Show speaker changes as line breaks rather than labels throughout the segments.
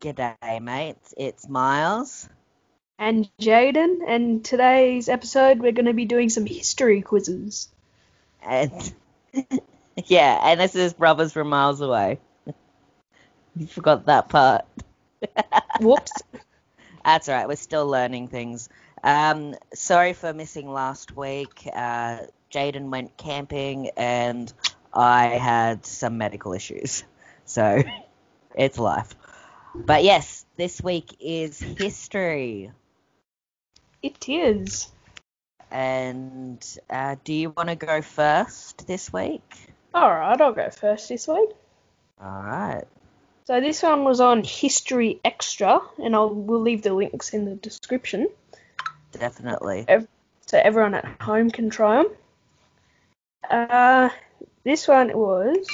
G'day, mates. It's Miles.
And Jaden, and today's episode we're going to be doing some history quizzes.
And yeah, and this is Brothers from Miles Away. you forgot that part.
Whoops.
That's all right. We're still learning things. Um, sorry for missing last week. Uh, Jaden went camping, and I had some medical issues, so it's life. But yes, this week is history.
It is.
And uh, do you want to go first this week?
Alright, I'll go first this week.
All right.
So this one was on History Extra, and I'll we'll leave the links in the description
Definitely.
so everyone at home can try them. Uh, this one was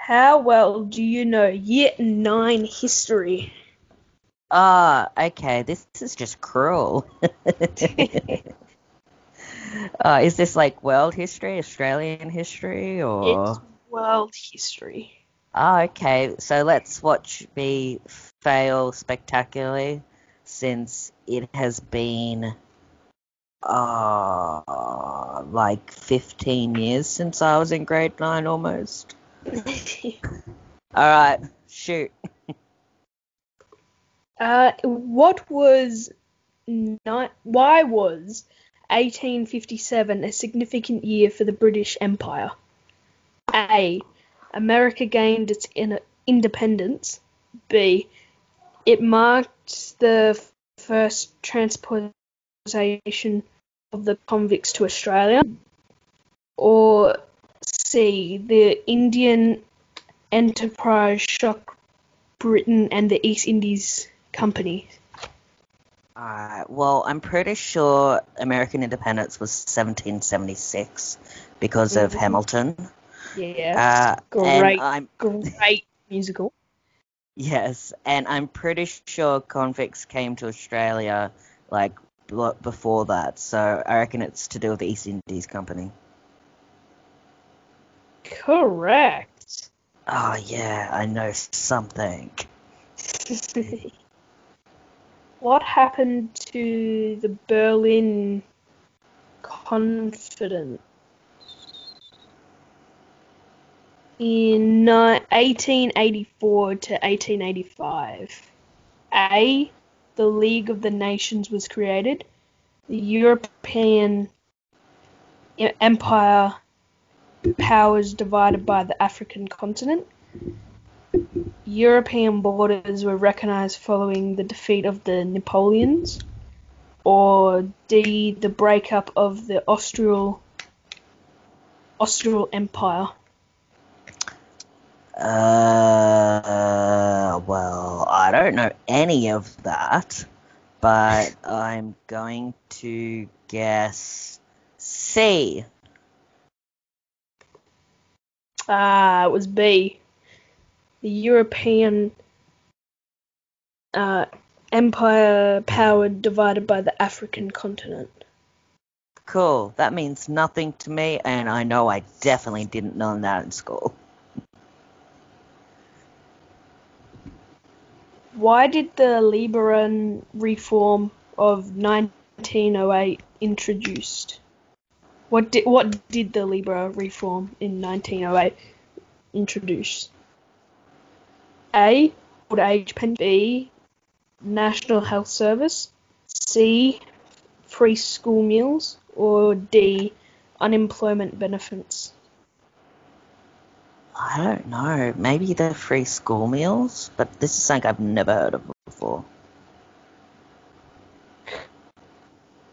How well do you know Year 9 history?
Ah, okay. This is just cruel. uh, is this like world history, Australian history, or?
It's world history.
Ah, okay. So let's watch me fail spectacularly, since it has been, uh, like 15 years since I was in grade nine, almost. All right, shoot.
Uh, what was ni- why was 1857 a significant year for the British Empire? A. America gained its in- independence. B. It marked the first transportation of the convicts to Australia. Or C. The Indian enterprise shocked Britain and the East Indies Company.
Alright, well, I'm pretty sure American independence was 1776 because of
Mhm.
Hamilton.
Yeah.
Uh,
Great. Great musical.
yes, and I'm pretty sure convicts came to Australia like before that. So I reckon it's to do with the East Indies Company.
Correct.
Oh yeah, I know something.
what happened to the Berlin Confidence in 1884 to 1885? A. The League of the Nations was created. The European Empire powers divided by the African continent. European borders were recognized following the defeat of the Napoleons, or D, the breakup of the Austral Austral Empire.
Uh, well, I don't know any of that, but I'm going to guess C.
Ah, it was B. The European uh, Empire power divided by the African continent.
Cool. That means nothing to me, and I know I definitely didn't learn that in school.
Why did the Liberan reform of 1908 introduced? What did what did the Libra reform in 1908 introduce? A. Old age pension. B. National Health Service. C. Free school meals. Or D. Unemployment benefits.
I don't know. Maybe they're free school meals, but this is something I've never heard of before.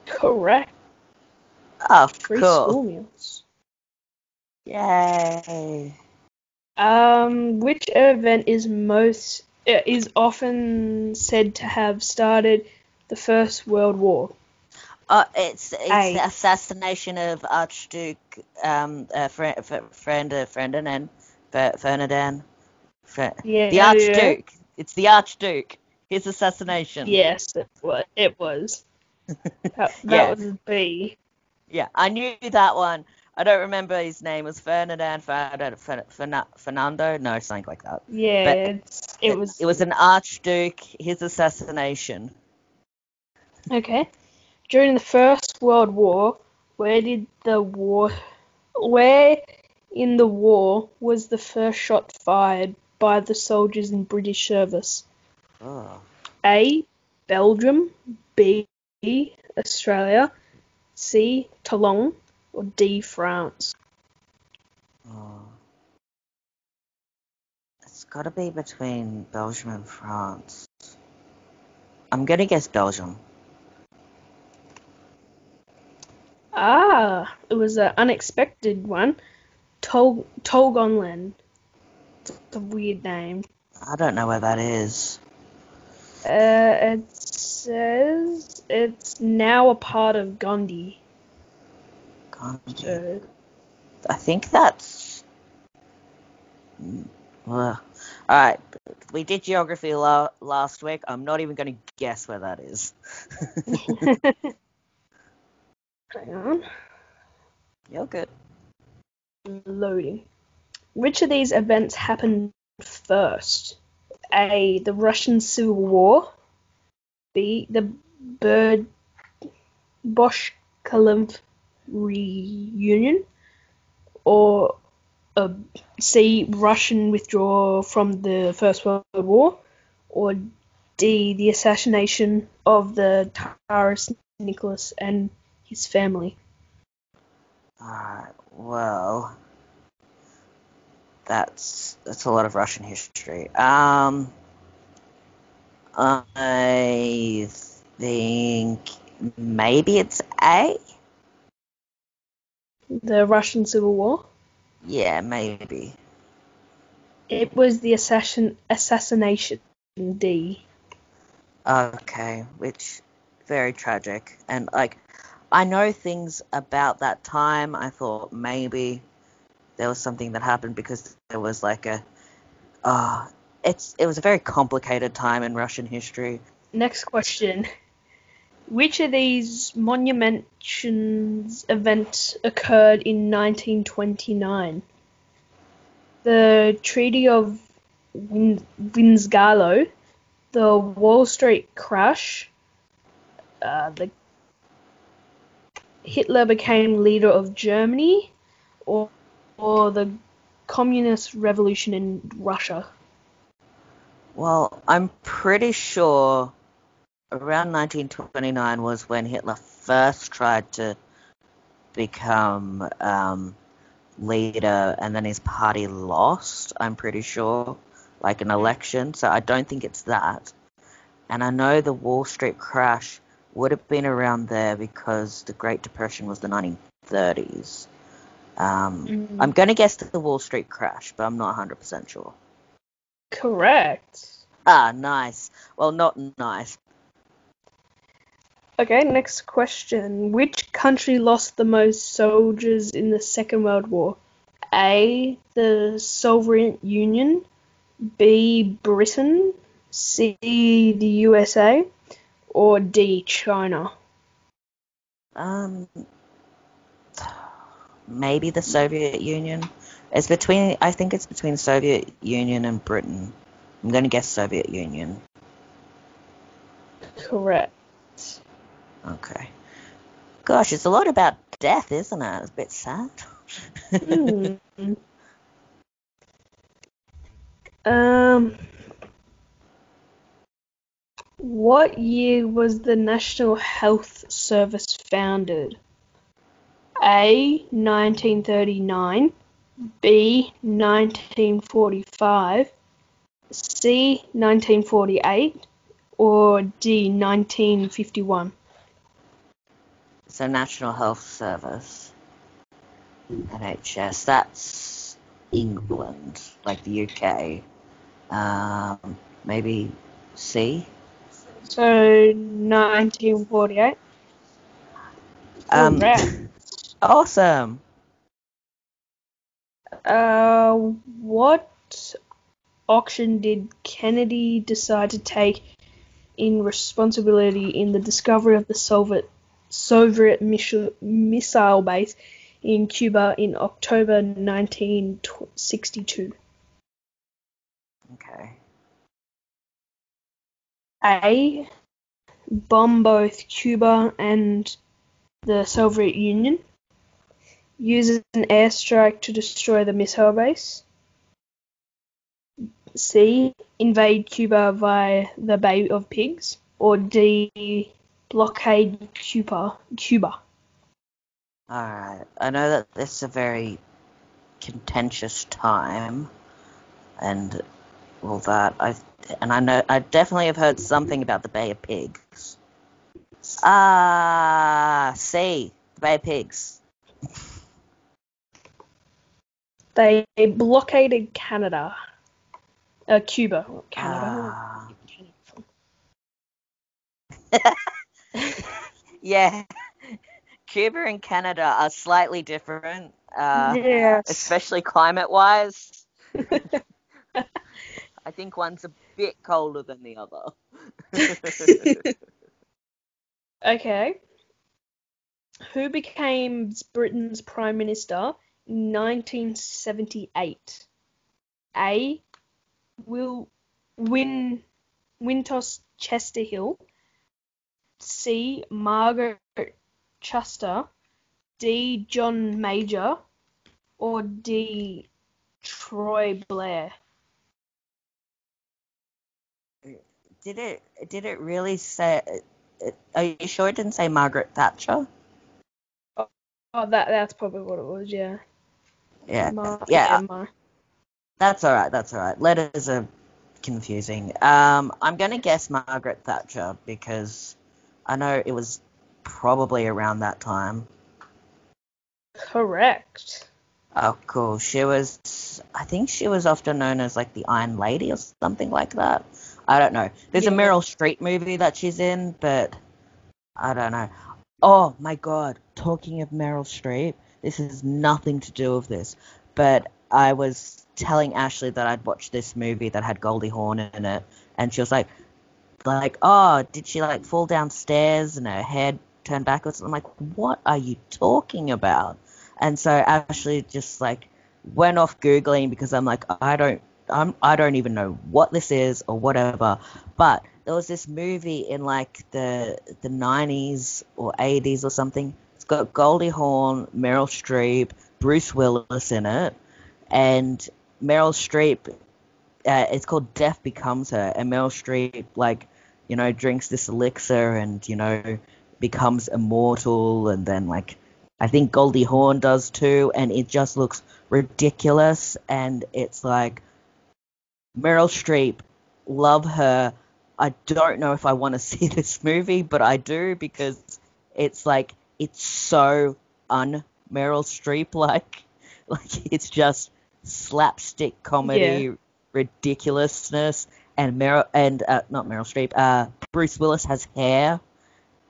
Correct.
Oh,
Free
cool.
school meals.
Yay.
Um, which event is most uh, is often said to have started the First World War?
Uh, it's it's
A.
the assassination of Archduke um uh, Fer- Fer- Fer- Ferdinand Fer- Ferdinand Fer-
Yeah,
the
yeah.
Archduke. It's the Archduke. His assassination.
Yes, it was. It was. That, that
Yeah.
was B.
Yeah, I knew that one. I don't remember his name. It was Ferdinand Fernando, Fernando? No, something like that.
Yeah, it was
It was an archduke. His assassination.
okay. During the First World War, where did the war, where in the war was the first shot fired by the soldiers in British service?
Oh.
A. Belgium. B. Australia. C. Toulon. Or D. France.
oh. It's got to be between Belgium and France. I'm gonna guess Belgium.
Ah, it was an unexpected one. Tol Tolgonland. It's a weird name.
I don't know where that is.
Uh, it says it's now a part of Gondi.
God,
So,
I think that's. Well, all right. We did geography la- last week. I'm not even going to guess where that is.
hang on.
You're good.
Loading. Which of these events happened first? A. The Russian Civil War. B. The Bird Boshkalov reunion. Or uh, C. Russian withdrawal from the First World War. Or D. The assassination of the Taras Nicholas and his family.
Alright, well, that's that's a lot of Russian history. Um, I think maybe it's A.
The Russian Civil War.
Yeah, maybe.
It was the assassin assassination D.
Okay, which very tragic. And like, I know things about that time. I thought maybe there was something that happened because there was like a, uh, it's it was a very complicated time in Russian history.
Next question. Which of these monumentations events occurred in 1929? The Treaty of Win- Winsgalo, the Wall Street crash, uh, the Hitler became leader of Germany, or, or the communist revolution in Russia.
Well, I'm pretty sure around 1929 was when Hitler first tried to become um, leader, and then his party lost. I'm pretty sure, like an election. So I don't think it's that. And I know the Wall Street crash would have been around there because the Great Depression was the 1930s. Um,
Mm.
I'm going to guess the Wall Street crash, but I'm not 100% sure.
Correct.
Ah, nice. Well, not nice.
Okay, next question. Which country lost the most soldiers in the Second World War? A. The Soviet Union. B. Britain. C. The USA. Or D. China.
Um, maybe the Soviet Union. It's between. I think it's between Soviet Union and Britain. I'm going to guess Soviet Union.
Correct.
Okay. Gosh, it's a lot about death, isn't it? It's a bit sad.
Hmm. Um. What year was the National Health Service founded? A. 1939. B. 1945. C. 1948. Or D. 1951.
so National Health Service, NHS. That's England, like the UK. Um, maybe C.
So 1948.
Um. Awesome.
Uh, what auction did Kennedy decide to take in responsibility in the discovery of the Soviet Soviet missile missile base in Cuba in October 1962?
Okay.
A. Bomb both Cuba and the Soviet Union. Use an airstrike to destroy the missile base. C. Invade Cuba via the Bay of Pigs. Or D. Blockade Cuba. Cuba.
Alright. I know that this is a very contentious time and all that. I and I know I definitely have heard something about the Bay of Pigs. Ah, C. The Bay of Pigs.
They blockaded Canada. Uh, Cuba. Canada.
Ah. yeah. Cuba and Canada are slightly different, uh,
yes.
especially climate wise. I think one's a bit colder than the other.
okay. Who became Britain's Prime Minister in 1978? A. Will Win Wintos Chesterhill. C. Margaret Chester. D. John Major. Or D. Troy Blair.
did it? Did it really say? Are you sure it didn't say Margaret Thatcher?
Oh, that that's probably what it was. Yeah.
Yeah. Yeah. That's all right. That's all right. Letters are confusing. Um, I'm going to guess Margaret Thatcher because I know it was probably around that time.
Correct.
Oh, cool. She was, I think she was often known as like the Iron Lady or something like that. I don't know. There's a Meryl Streep movie that she's in, but I don't know. Oh my god, talking of Meryl Streep, this is nothing to do with this, but I was telling Ashley that I'd watched this movie that had Goldie Hawn in it, and she was like, like, oh, did she like fall downstairs and her head turned backwards? I'm like, what are you talking about? And so Ashley just like went off googling because I'm like, I don't, I'm, I don't even know what this is or whatever. But there was this movie in like the the 90s or 80s or something. It's got Goldie Hawn, Meryl Streep, Bruce Willis in it, and Meryl Streep. Uh, it's called Death Becomes Her, and Meryl Streep like you know drinks this elixir and you know becomes immortal, and then like I think Goldie Hawn does too, and it just looks ridiculous, and it's like Meryl Streep, love her. I don't know if I want to see this movie, but I do because it's like it's so un Meryl Streep like. Like it's just slapstick comedy, ridiculousness, and Meryl and uh, not Meryl Streep. Uh, Bruce Willis has hair.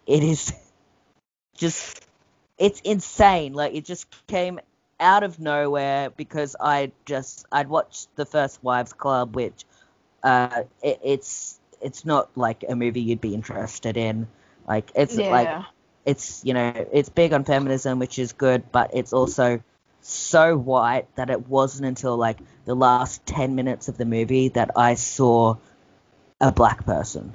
It is just it's insane. Like it just came out of nowhere because I just I'd watched the first Wives Club, which uh, it, it's it's not like a movie you'd be interested in. Like it's like
Yeah.
It's you know it's big on feminism, which is good, but it's also so white that it wasn't until like the last ten minutes of the movie that I saw a black person,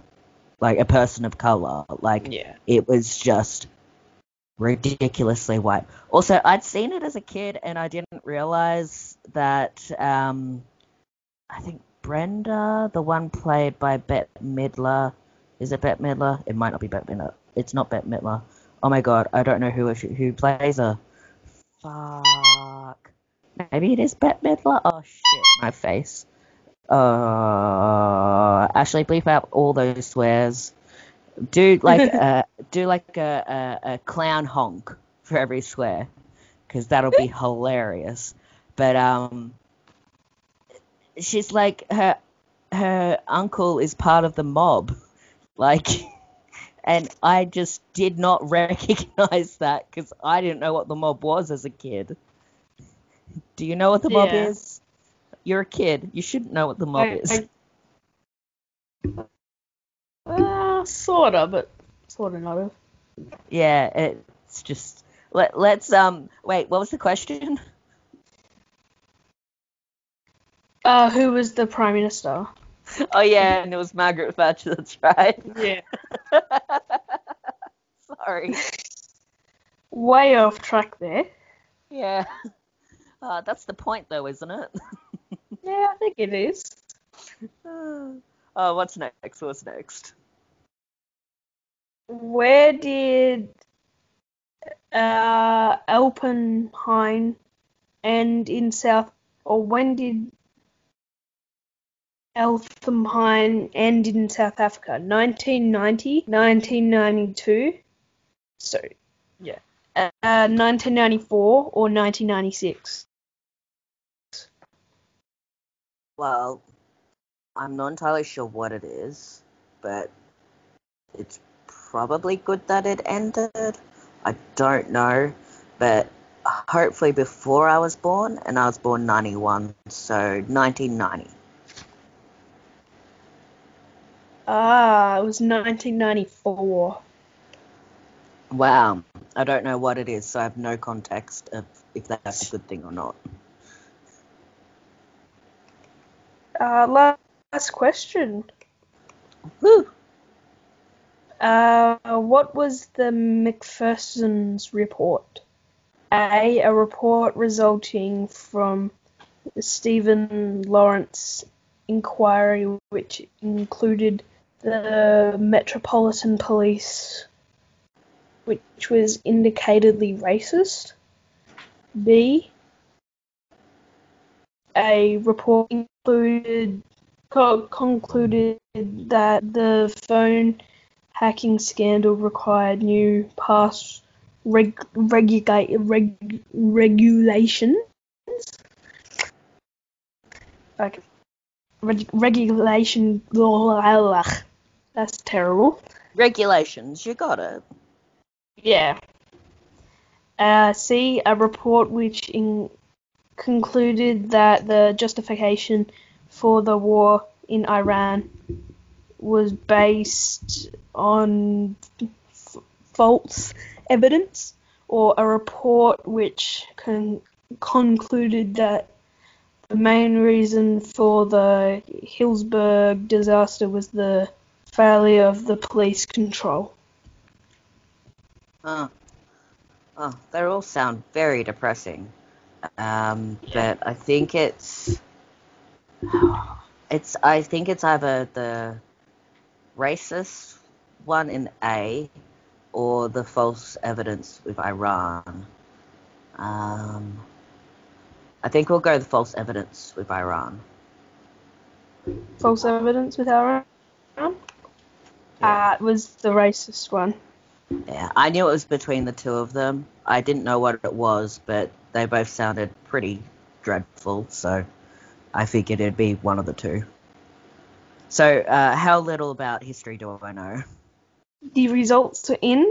like a person of color. Like
Yeah.
it was just ridiculously white. Also, I'd seen it as a kid and I didn't realize that um, I think Brenda, the one played by Bette Midler, is it Bette Midler? It might not be Bette Midler. It's not Bette Midler. Oh my god, I don't know who who plays her. Fuck. Maybe it is Bette Midler. Oh shit, my face. Uh, Ashley, bleep out all those swears. Do like uh, do like a, a, a clown honk for every swear, because that'll be hilarious. But um, she's like her her uncle is part of the mob, like, and I just did not recognize that because I didn't know what the mob was as a kid. Do you know what the mob
Yeah.
is? You're a kid. You shouldn't know what the mob
I-
is.
I- Uh, sorta, but sorta not. of.
Yeah, it's just Let, let's um wait. What was the question?
Uh, who was the prime minister?
Oh yeah, and it was Margaret Thatcher. That's right.
Yeah.
Sorry.
Way off track there.
Yeah. Uh, that's the point, though, isn't it?
Yeah, I think it is.
oh, what's next? What's next?
Where did uh, Alpenhain end in South, or when did Alpenhain end in South Africa? 1990, 1992. So, yeah. Uh, 1994 or 1996?
Well, I'm not entirely sure what it is, but it's probably good that it ended. I don't know, but hopefully before I was born, and I was born 91, so 1990.
Ah, it was 1994.
Wow, I don't know what it is, so I have no context of if that's a good thing or not.
Uh, last question.
Woo!
Uh, what was the Macpherson's report? A. A report resulting from the Stephen Lawrence inquiry, which included the Metropolitan Police, which was indicatedly racist. B. A report included co- concluded that the phone hacking scandal required new pass reg, reg, regulations. Like reg, regulation. That's terrible.
Regulations, you got it.
Yeah. Uh, C. A report which in, concluded that the justification for the war in Iran was based on f- false evidence, or a report which con- concluded that the main reason for the Hillsburg disaster was the failure of the police control.
Oh. oh, they all sound very depressing. Um, but I think it's it's I think it's either the racist one in A or the false evidence with Iran. Um, I think we'll go the false evidence with Iran.
False evidence with Iran? Uh, it was the racist one.
Yeah, I knew it was between the two of them. I didn't know what it was, but they both sounded pretty dreadful, so I figured it'd be one of the two. So, uh, how little about history do I know?
the results are in.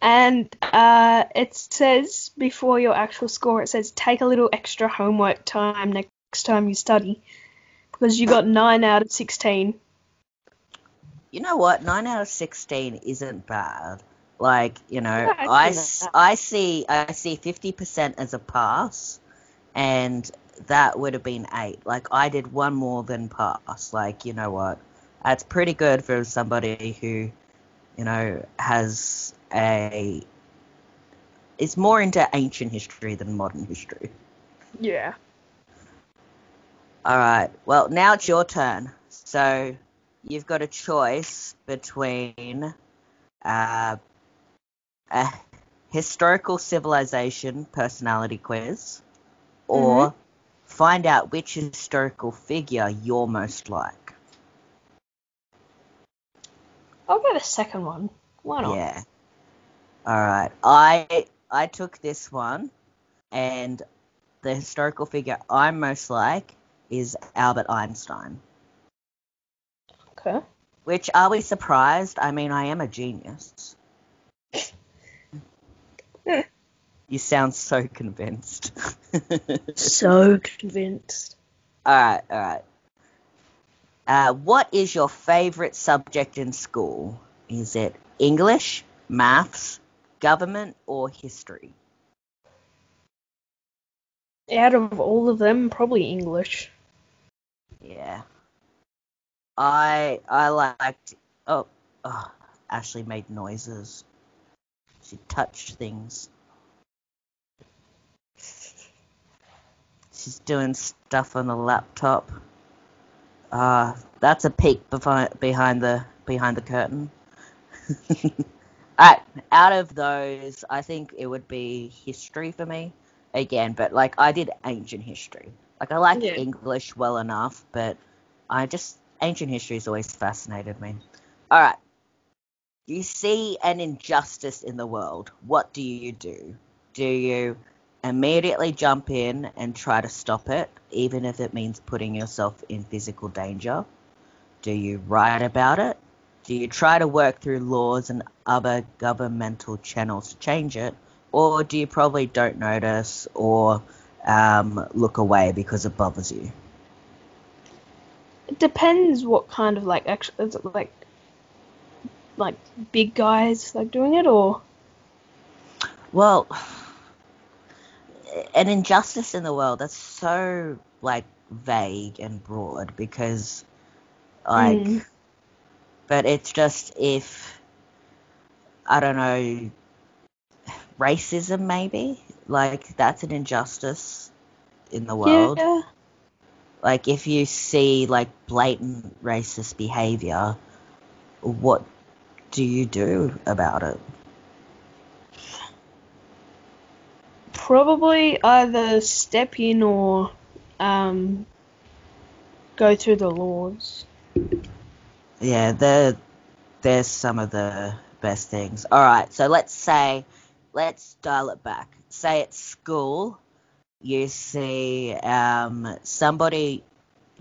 And uh, it says before your actual score, it says take a little extra homework time next time you study because you got 9 out of 16.
You know what? 9 out of 16 isn't bad. Like, you know,
Yeah, I
I,
see.
I see I see 50% as a pass, and that would have been 8. Like, I did one more than pass. Like, you know what? That's pretty good for somebody who, you know, has a. is more into ancient history than modern history.
Yeah.
All right. Well, now it's your turn. So you've got a choice between uh, a historical civilization personality quiz or find out which historical figure you're most like.
I'll go the second one. Why not?
Yeah. All right. I I took this one, and the historical figure I'm most like is Albert Einstein.
Okay.
Which are we surprised? I mean, I am a genius. you sound so convinced.
So convinced.
all right, all right. Uh, what is your favorite subject in school? Is it English, maths, government or history?
Out of all of them, probably English.
Yeah. I I liked. Oh, oh, Ashley made noises. She touched things. She's doing stuff on the laptop. Uh, that's a peek behind behind the behind the curtain. Alright, out of those, I think it would be history for me again, but like I did ancient history. Like I like
Yeah.
English well enough, but I just ancient history has always fascinated me. All right, you see an injustice in the world. What do you do? Do you immediately jump in and try to stop it, even if it means putting yourself in physical danger? Do you write about it? Do you try to work through laws and other governmental channels to change it? Or do you probably don't notice or um, look away because it bothers you?
It depends what kind of like actually is it like like big guys like doing it or?
Well, an injustice in the world that's so like vague and broad because like
Mm.
but it's just if I don't know racism maybe? Like that's an injustice in the world.
yeah
like if you see like blatant racist behavior what do you do about it
probably either step in or um go through the laws.
Yeah, there, there's some of the best things. All right, so let's say, let's dial it back. Say at school, you see um, somebody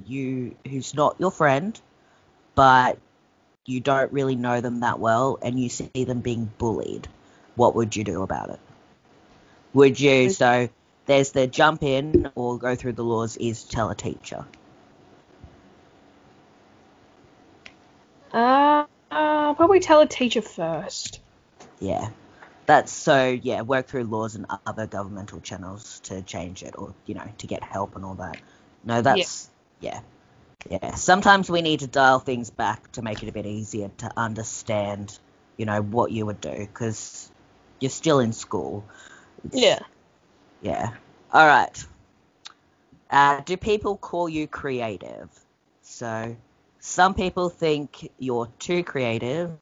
you who's not your friend, but you don't really know them that well, and you see them being bullied. What would you do about it? Would you so? There's the jump in or go through the laws is tell a teacher.
Uh, uh probably tell a teacher first.
Yeah. That's so, yeah, work through laws and other governmental channels to change it or, you know, to get help and all that. No, that's, yeah. Yeah. Sometimes we need to dial things back to make it a bit easier to understand, you know, what you would do because you're still in school. It's-
Yeah.
Yeah. All right. Uh, do people call you creative? So, some people think you're too creative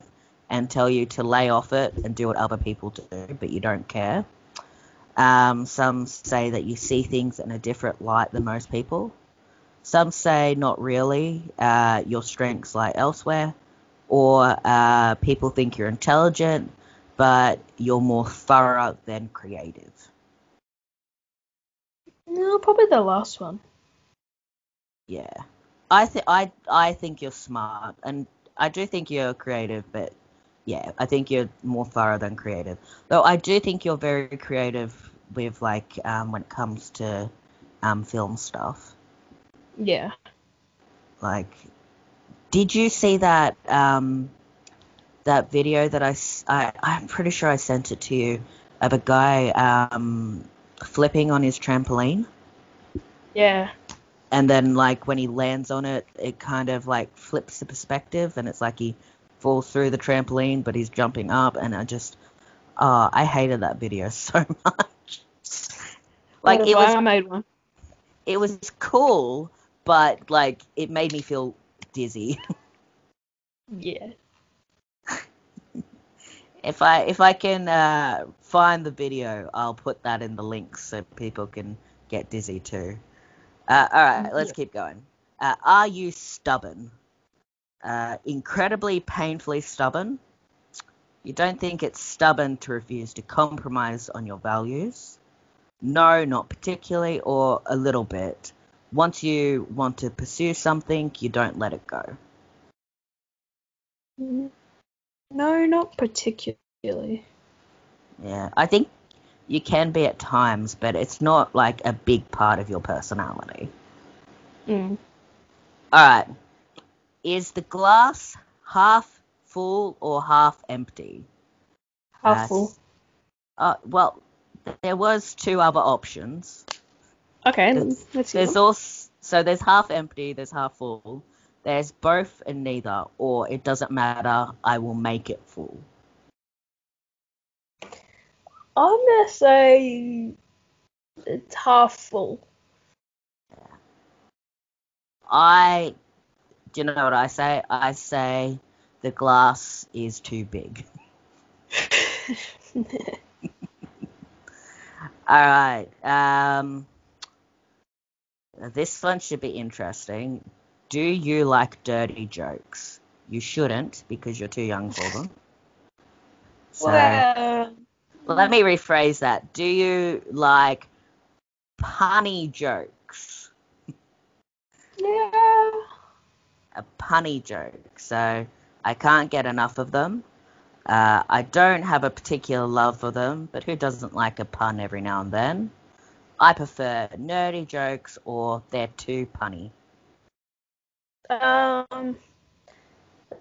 and tell you to lay off it and do what other people do, but you don't care. Um, some say that you see things in a different light than most people. Some say not really. Uh, your strengths lie elsewhere. Or uh, people think you're intelligent, but you're more thorough than creative.
No, probably the last one.
Yeah, I think I I think you're smart, and I do think you're creative, but yeah, I think you're more thorough than creative. Though I do think you're very creative with like um, when it comes to um, film stuff.
Yeah.
Like, did you see that um, that video that I, I I'm pretty sure I sent it to you of a guy um, flipping on his trampoline?
Yeah.
and then like when he lands on it it kind of like flips the perspective and it's like he falls through the trampoline but he's jumping up and i just oh i hated that video so much like it was
I made one.
it was cool but like it made me feel dizzy
Yeah.
if i if i can uh find the video i'll put that in the links so people can get dizzy too uh, all right let's
Yeah.
keep going uh, are you stubborn uh, incredibly painfully stubborn you don't think it's stubborn to refuse to compromise on your values no not particularly or a little bit once you want to pursue something you don't let it go
No, not particularly.
Yeah, I think you can be at times, but it's not like a big part of your personality.
Mm.
All right. Is the glass half full or half empty?
Half
Uh,
full.
Uh, well, there was two other options.
Okay,
There's,
let's see.
there's also so there's half empty, there's half full. There's both and neither, or it doesn't matter. I will make it full.
I'm gonna say it's half full.
I, do you know what I say? I say the glass is too big. All right. Um, this one should be interesting. Do you like dirty jokes? You shouldn't because you're too young for them. So
well,
let me rephrase that. Do you like punny jokes?
yeah.
A punny joke. So I can't get enough of them. Uh, I don't have a particular love for them, but who doesn't like a pun every now and then? I prefer nerdy jokes or they're too punny.
Um,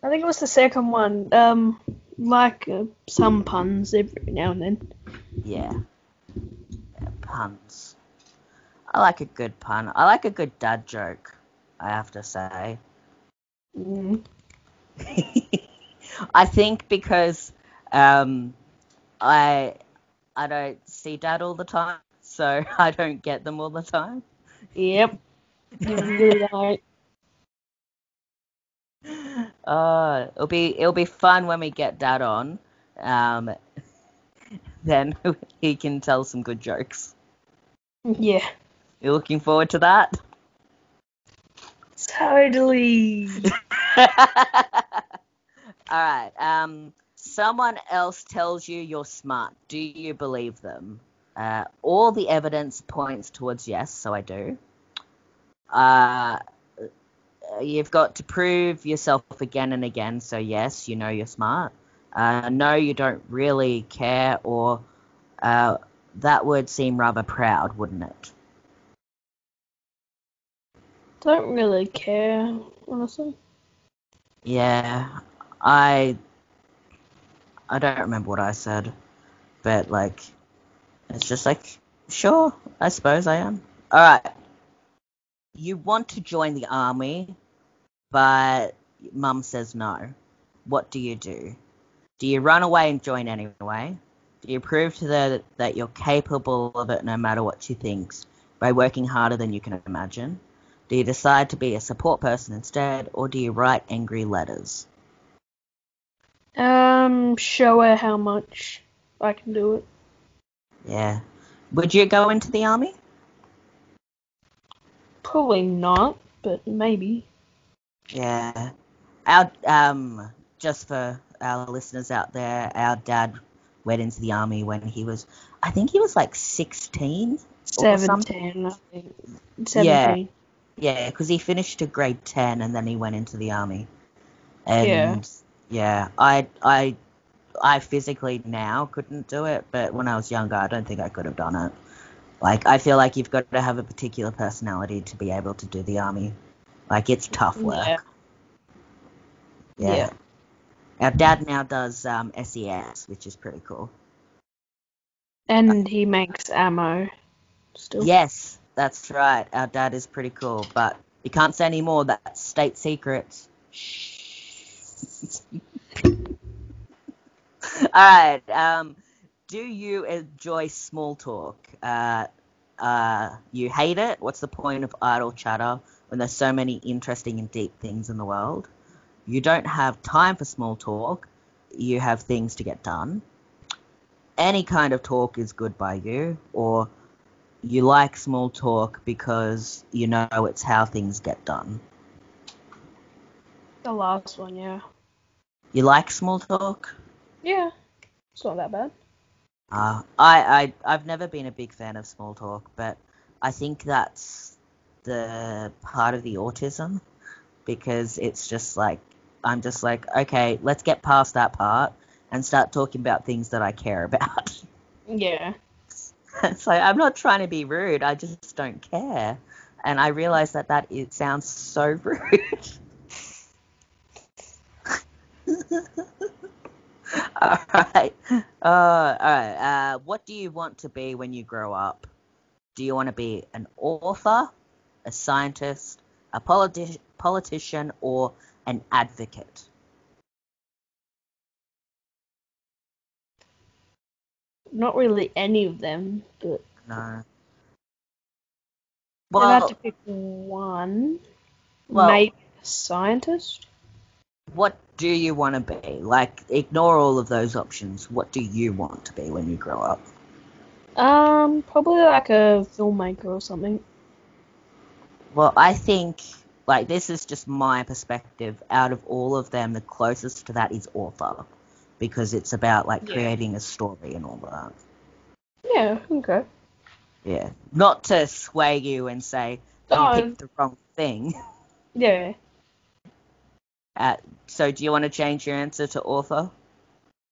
I think it was the second one. Um, like uh, some puns every now and then.
Yeah. yeah. Puns. I like a good pun. I like a good dad joke, I have to say.
Mm.
I think because um, I I don't see dad all the time, so I don't get them all the time.
Yep.
Uh, it'll be it'll be fun when we get dad on. Um, then he can tell some good jokes.
Yeah.
You're looking forward to that?
Totally.
All right. Um, someone else tells you you're smart. Do you believe them? Uh, all the evidence points towards yes, so I do. Uh, you've got to prove yourself again and again, so yes, you know you're smart. Uh, no, you don't really care, or uh, that would seem rather proud, wouldn't it?
Don't really care, honestly.
Yeah, I I don't remember what I said, but like it's just like sure, I suppose I am. All right. You want to join the army, but mum says no. What do you do? Do you run away and join anyway? Do you prove to her that you're capable of it no matter what she thinks by working harder than you can imagine? Do you decide to be a support person instead, or do you write angry letters?
Um, show her how much I can do it.
Yeah. Would you go into the army?
Probably not, but maybe.
Yeah. Our um just for our listeners out there, our dad went into the army when he was I think he was like 16 or something.
Seventeen. I think.
Yeah, because he finished to grade 10 and then he went into the army. And yeah, I I I physically now couldn't do it, but when I was younger, I don't think I could have done it. Like I feel like you've got to have a particular personality to be able to do the army. Like it's tough work.
Yeah.
Yeah.
Yeah.
Our dad now does um, SES, which is pretty cool.
And he makes ammo. Still.
Yes, that's right. Our dad is pretty cool, but you can't say any more. That's state secrets. All right. Um, do you enjoy small talk? Uh, uh, you hate it? What's the point of idle chatter when there's so many interesting and deep things in the world? You don't have time for small talk. You have things to get done. Any kind of talk is good by you, or you like small talk because you know it's how things get done.
The last one, yeah.
You like small talk?
Yeah. It's not that bad.
Uh, I, I, I've never been a big fan of small talk, but I think that's the part of the autism because it's just like, I'm just like, okay, let's get past that part and start talking about things that I care about.
Yeah.
like, I'm not trying to be rude, I just don't care. And I realize that that it sounds so rude. All right. Uh, all right. Uh, what do you want to be when you grow up? Do you want to be an author, a scientist, a politi- politician, or an advocate?
Not really any of them, but
No.
I'd have to pick one.
Well-
Maybe a scientist.
what do you want to be? Like, ignore all of those options. What do you want to be when you grow up?
Um, probably like a filmmaker or something.
Well, I think, like, this is just my perspective. Out of all of them, the closest to that is author. Because it's about, like,
Yeah.
creating a story and all that.
Yeah, okay.
Yeah. Not to sway you and say, you
Oh.
picked the wrong thing.
Yeah.
Uh, so, do you want to change your answer to author?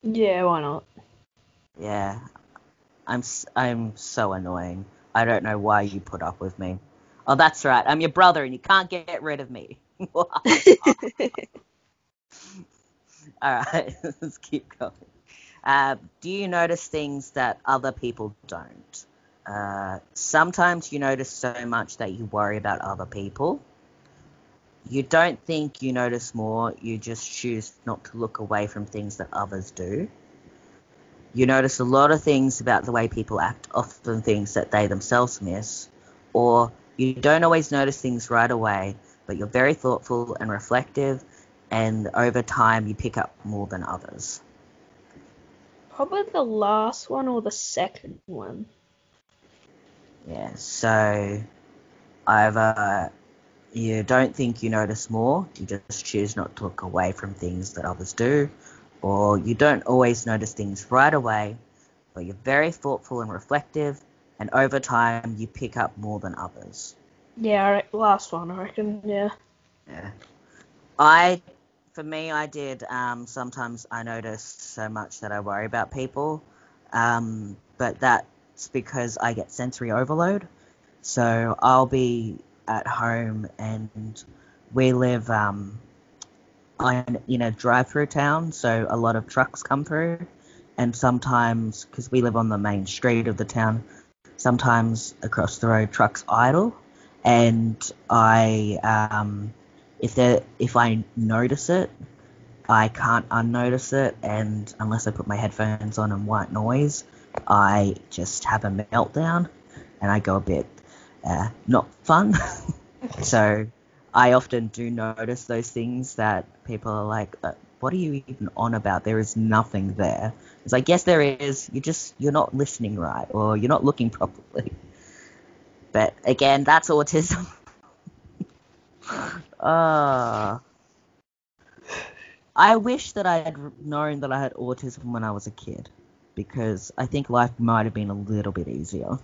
Yeah, why not?
Yeah. I'm, I'm so annoying. I don't know why you put up with me. Oh, that's right. I'm your brother and you can't get rid of me. All right, let's keep going. Uh, do you notice things that other people don't? Uh, sometimes you notice so much that you worry about other people. You don't think you notice more, you just choose not to look away from things that others do. You notice a lot of things about the way people act, often things that they themselves miss. Or you don't always notice things right away, but you're very thoughtful and reflective and over time you pick up more than others.
Probably the last one or the second one.
Yeah, so either you don't think you notice more, you just choose not to look away from things that others do, or you don't always notice things right away, but you're very thoughtful and reflective, and over time you pick up more than others.
Yeah, last one, I reckon. Yeah.
Yeah. I, for me, I did. Um, sometimes I notice so much that I worry about people, um, but that's because I get sensory overload. So I'll be at home and we live um, on, in a drive-through town, so a lot of trucks come through, and sometimes because we live on the main street of the town, sometimes across the road trucks idle, and I um, if there if I notice it, I can't unnotice it, and unless I put my headphones on and white noise, I just have a meltdown, and I go a bit uh, not fun. so I often do notice those things that people are like, uh, "What are you even on about? There is nothing there." It's like, yes, there is. You just you're not listening right, or you're not looking properly. But again, that's autism. Ah. I wish that I had known that I had autism when I was a kid, because I think life might have been a little bit easier.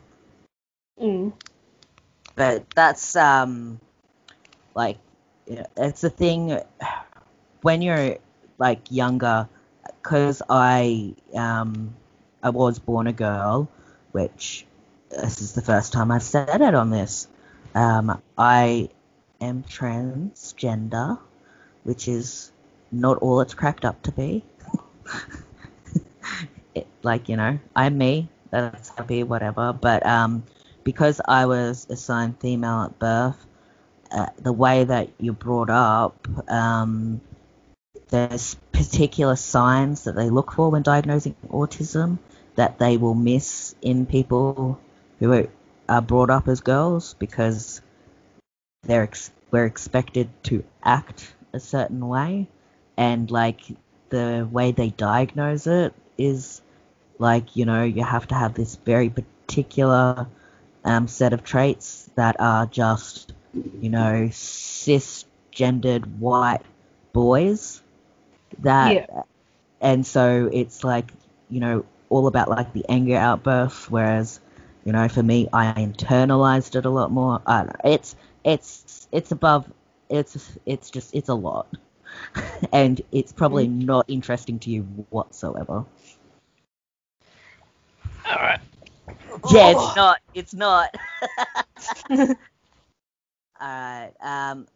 Mm.
But that's um, like, it's a thing when you're like younger, because I um, I was born a girl, which this is the first time I've said it on this. Um, I am transgender, which is not all it's cracked up to be. it, like you know, I'm me. That's happy, whatever. But um, because I was assigned female at birth, uh, the way that you're brought up, um, there's particular signs that they look for when diagnosing autism that they will miss in people who are, are brought up as girls because they're ex- we're expected to act a certain way, and like the way they diagnose it is like you know you have to have this very particular um, set of traits that are just you know cisgendered white boys that
Yeah.
and so it's like you know all about like the anger outbursts whereas you know for me i internalized it a lot more i don't know it's it's it's above it's it's just it's a lot and it's probably not interesting to you whatsoever
All right.
yeah
Oh.
it's not it's not all right um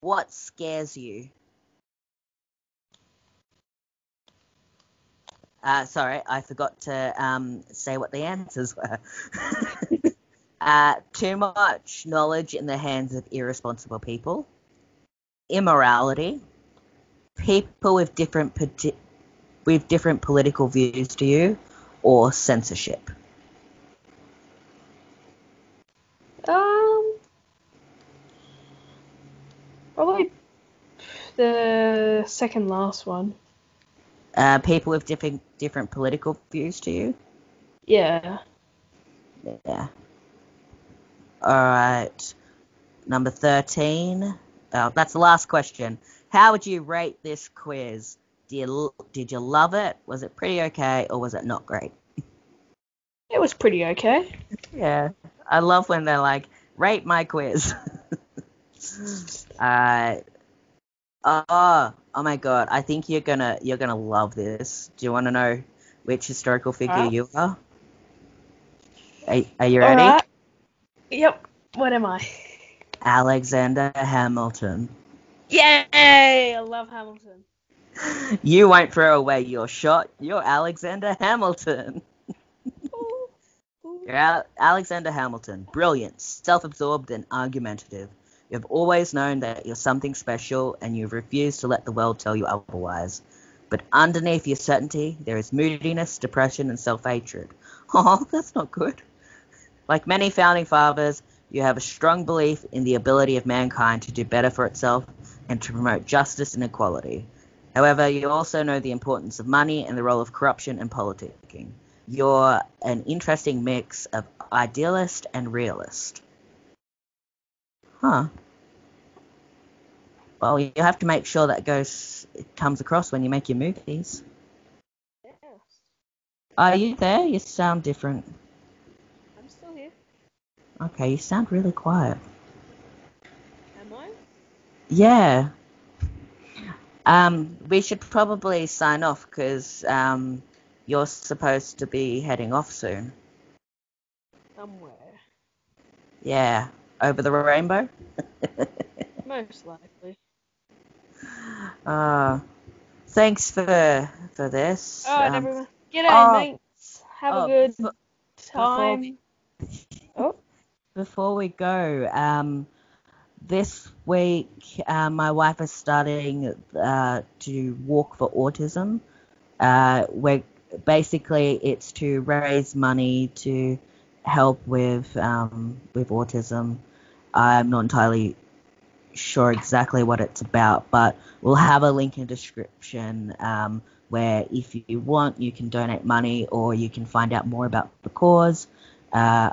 what scares you Uh, sorry, I forgot to um, say what the answers were. uh, too much knowledge in the hands of irresponsible people, immorality, people with different with different political views to you, or censorship.
Um, probably the second last one.
Uh, people with different different political views to you.
Yeah.
Yeah. All right. Number thirteen. Oh, that's the last question. How would you rate this quiz? Did you, did you love it? Was it pretty okay, or was it not great?
It was pretty okay.
Yeah. I love when they're like, rate my quiz. uh, oh, oh my god! I think you're gonna you're gonna love this. Do you want to know which historical figure you are? Are, are you ready? Right.
Yep. What am I?
Alexander Hamilton.
Yay! I love Hamilton.
You won't throw away your shot. You're Alexander Hamilton. You're Alexander Hamilton. Brilliant, self absorbed, and argumentative. You've always known that you're something special, and you've refused to let the world tell you otherwise. But underneath your certainty, there is moodiness, depression, and self hatred. Oh, that's not good. Like many founding fathers, you have a strong belief in the ability of mankind to do better for itself and to promote justice and equality. However, you also know the importance of money and the role of corruption and politicking. You're an interesting mix of idealist and realist. Huh. Well, you have to make sure that goes it comes across when you make your movies. Yes. Are you there? You sound different.
I'm still here.
Okay, you sound really quiet.
Am I?
Yeah. Um, we should probably sign off because um, you're supposed to be heading off soon.
Somewhere.
Yeah, over the rainbow.
Most likely.
Uh, thanks for for this.
All right, um, everyone. G'day, oh, mates. Have oh, a good time.
Before, we go, um, this week uh, my wife is starting uh, to walk for autism. Uh, we're basically it's to raise money to help with um, with autism. I'm not entirely sure exactly what it's about, but we'll have a link in the description um, where if you want, you can donate money or you can find out more about the cause. Uh,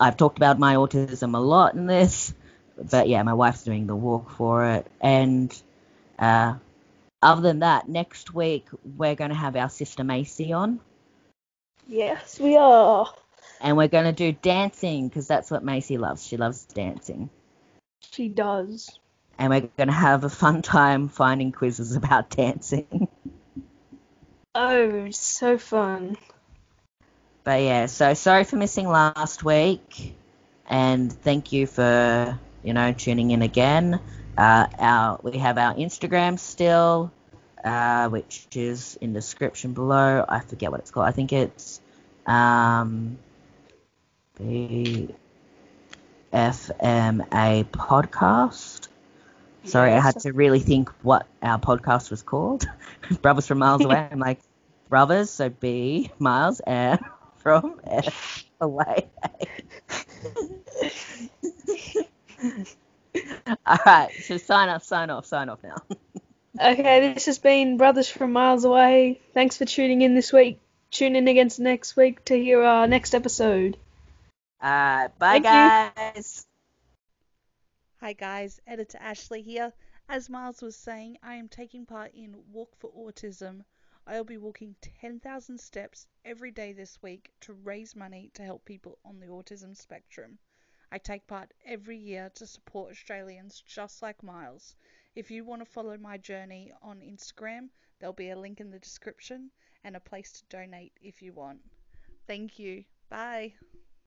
I've talked about my autism a lot in this, but yeah, my wife's doing the walk for it. And uh, other than that, next week we're going to have our sister Macy on.
Yes, we are.
And we're going to do dancing because that's what Macy loves. She loves dancing.
She does.
And we're going to have a fun time finding quizzes about dancing.
Oh, so fun.
But yeah, so sorry for missing last week. And thank you for, you know, tuning in again. Uh, our we have our Instagram still, uh, which is in the description below. I forget what it's called. I think it's um, the FMA podcast. Sorry, I had to really think what our podcast was called. Brothers from Miles Away. I'm like, brothers, so B, miles, and from F away. All right, so sign off, sign off, sign off now.
okay, this has been Brothers from Miles Away. Thanks for tuning in this week. Tune in again next week to hear our next episode.
Uh, bye, Thank guys.
You. Hi, guys. Editor Ashley here. As Miles was saying, I am taking part in Walk for Autism. I'll be walking 10,000 steps every day this week to raise money to help people on the autism spectrum. I take part every year to support Australians just like Miles. If you want to follow my journey on Instagram, there'll be a link in the description and a place to donate if you want. Thank you. Bye.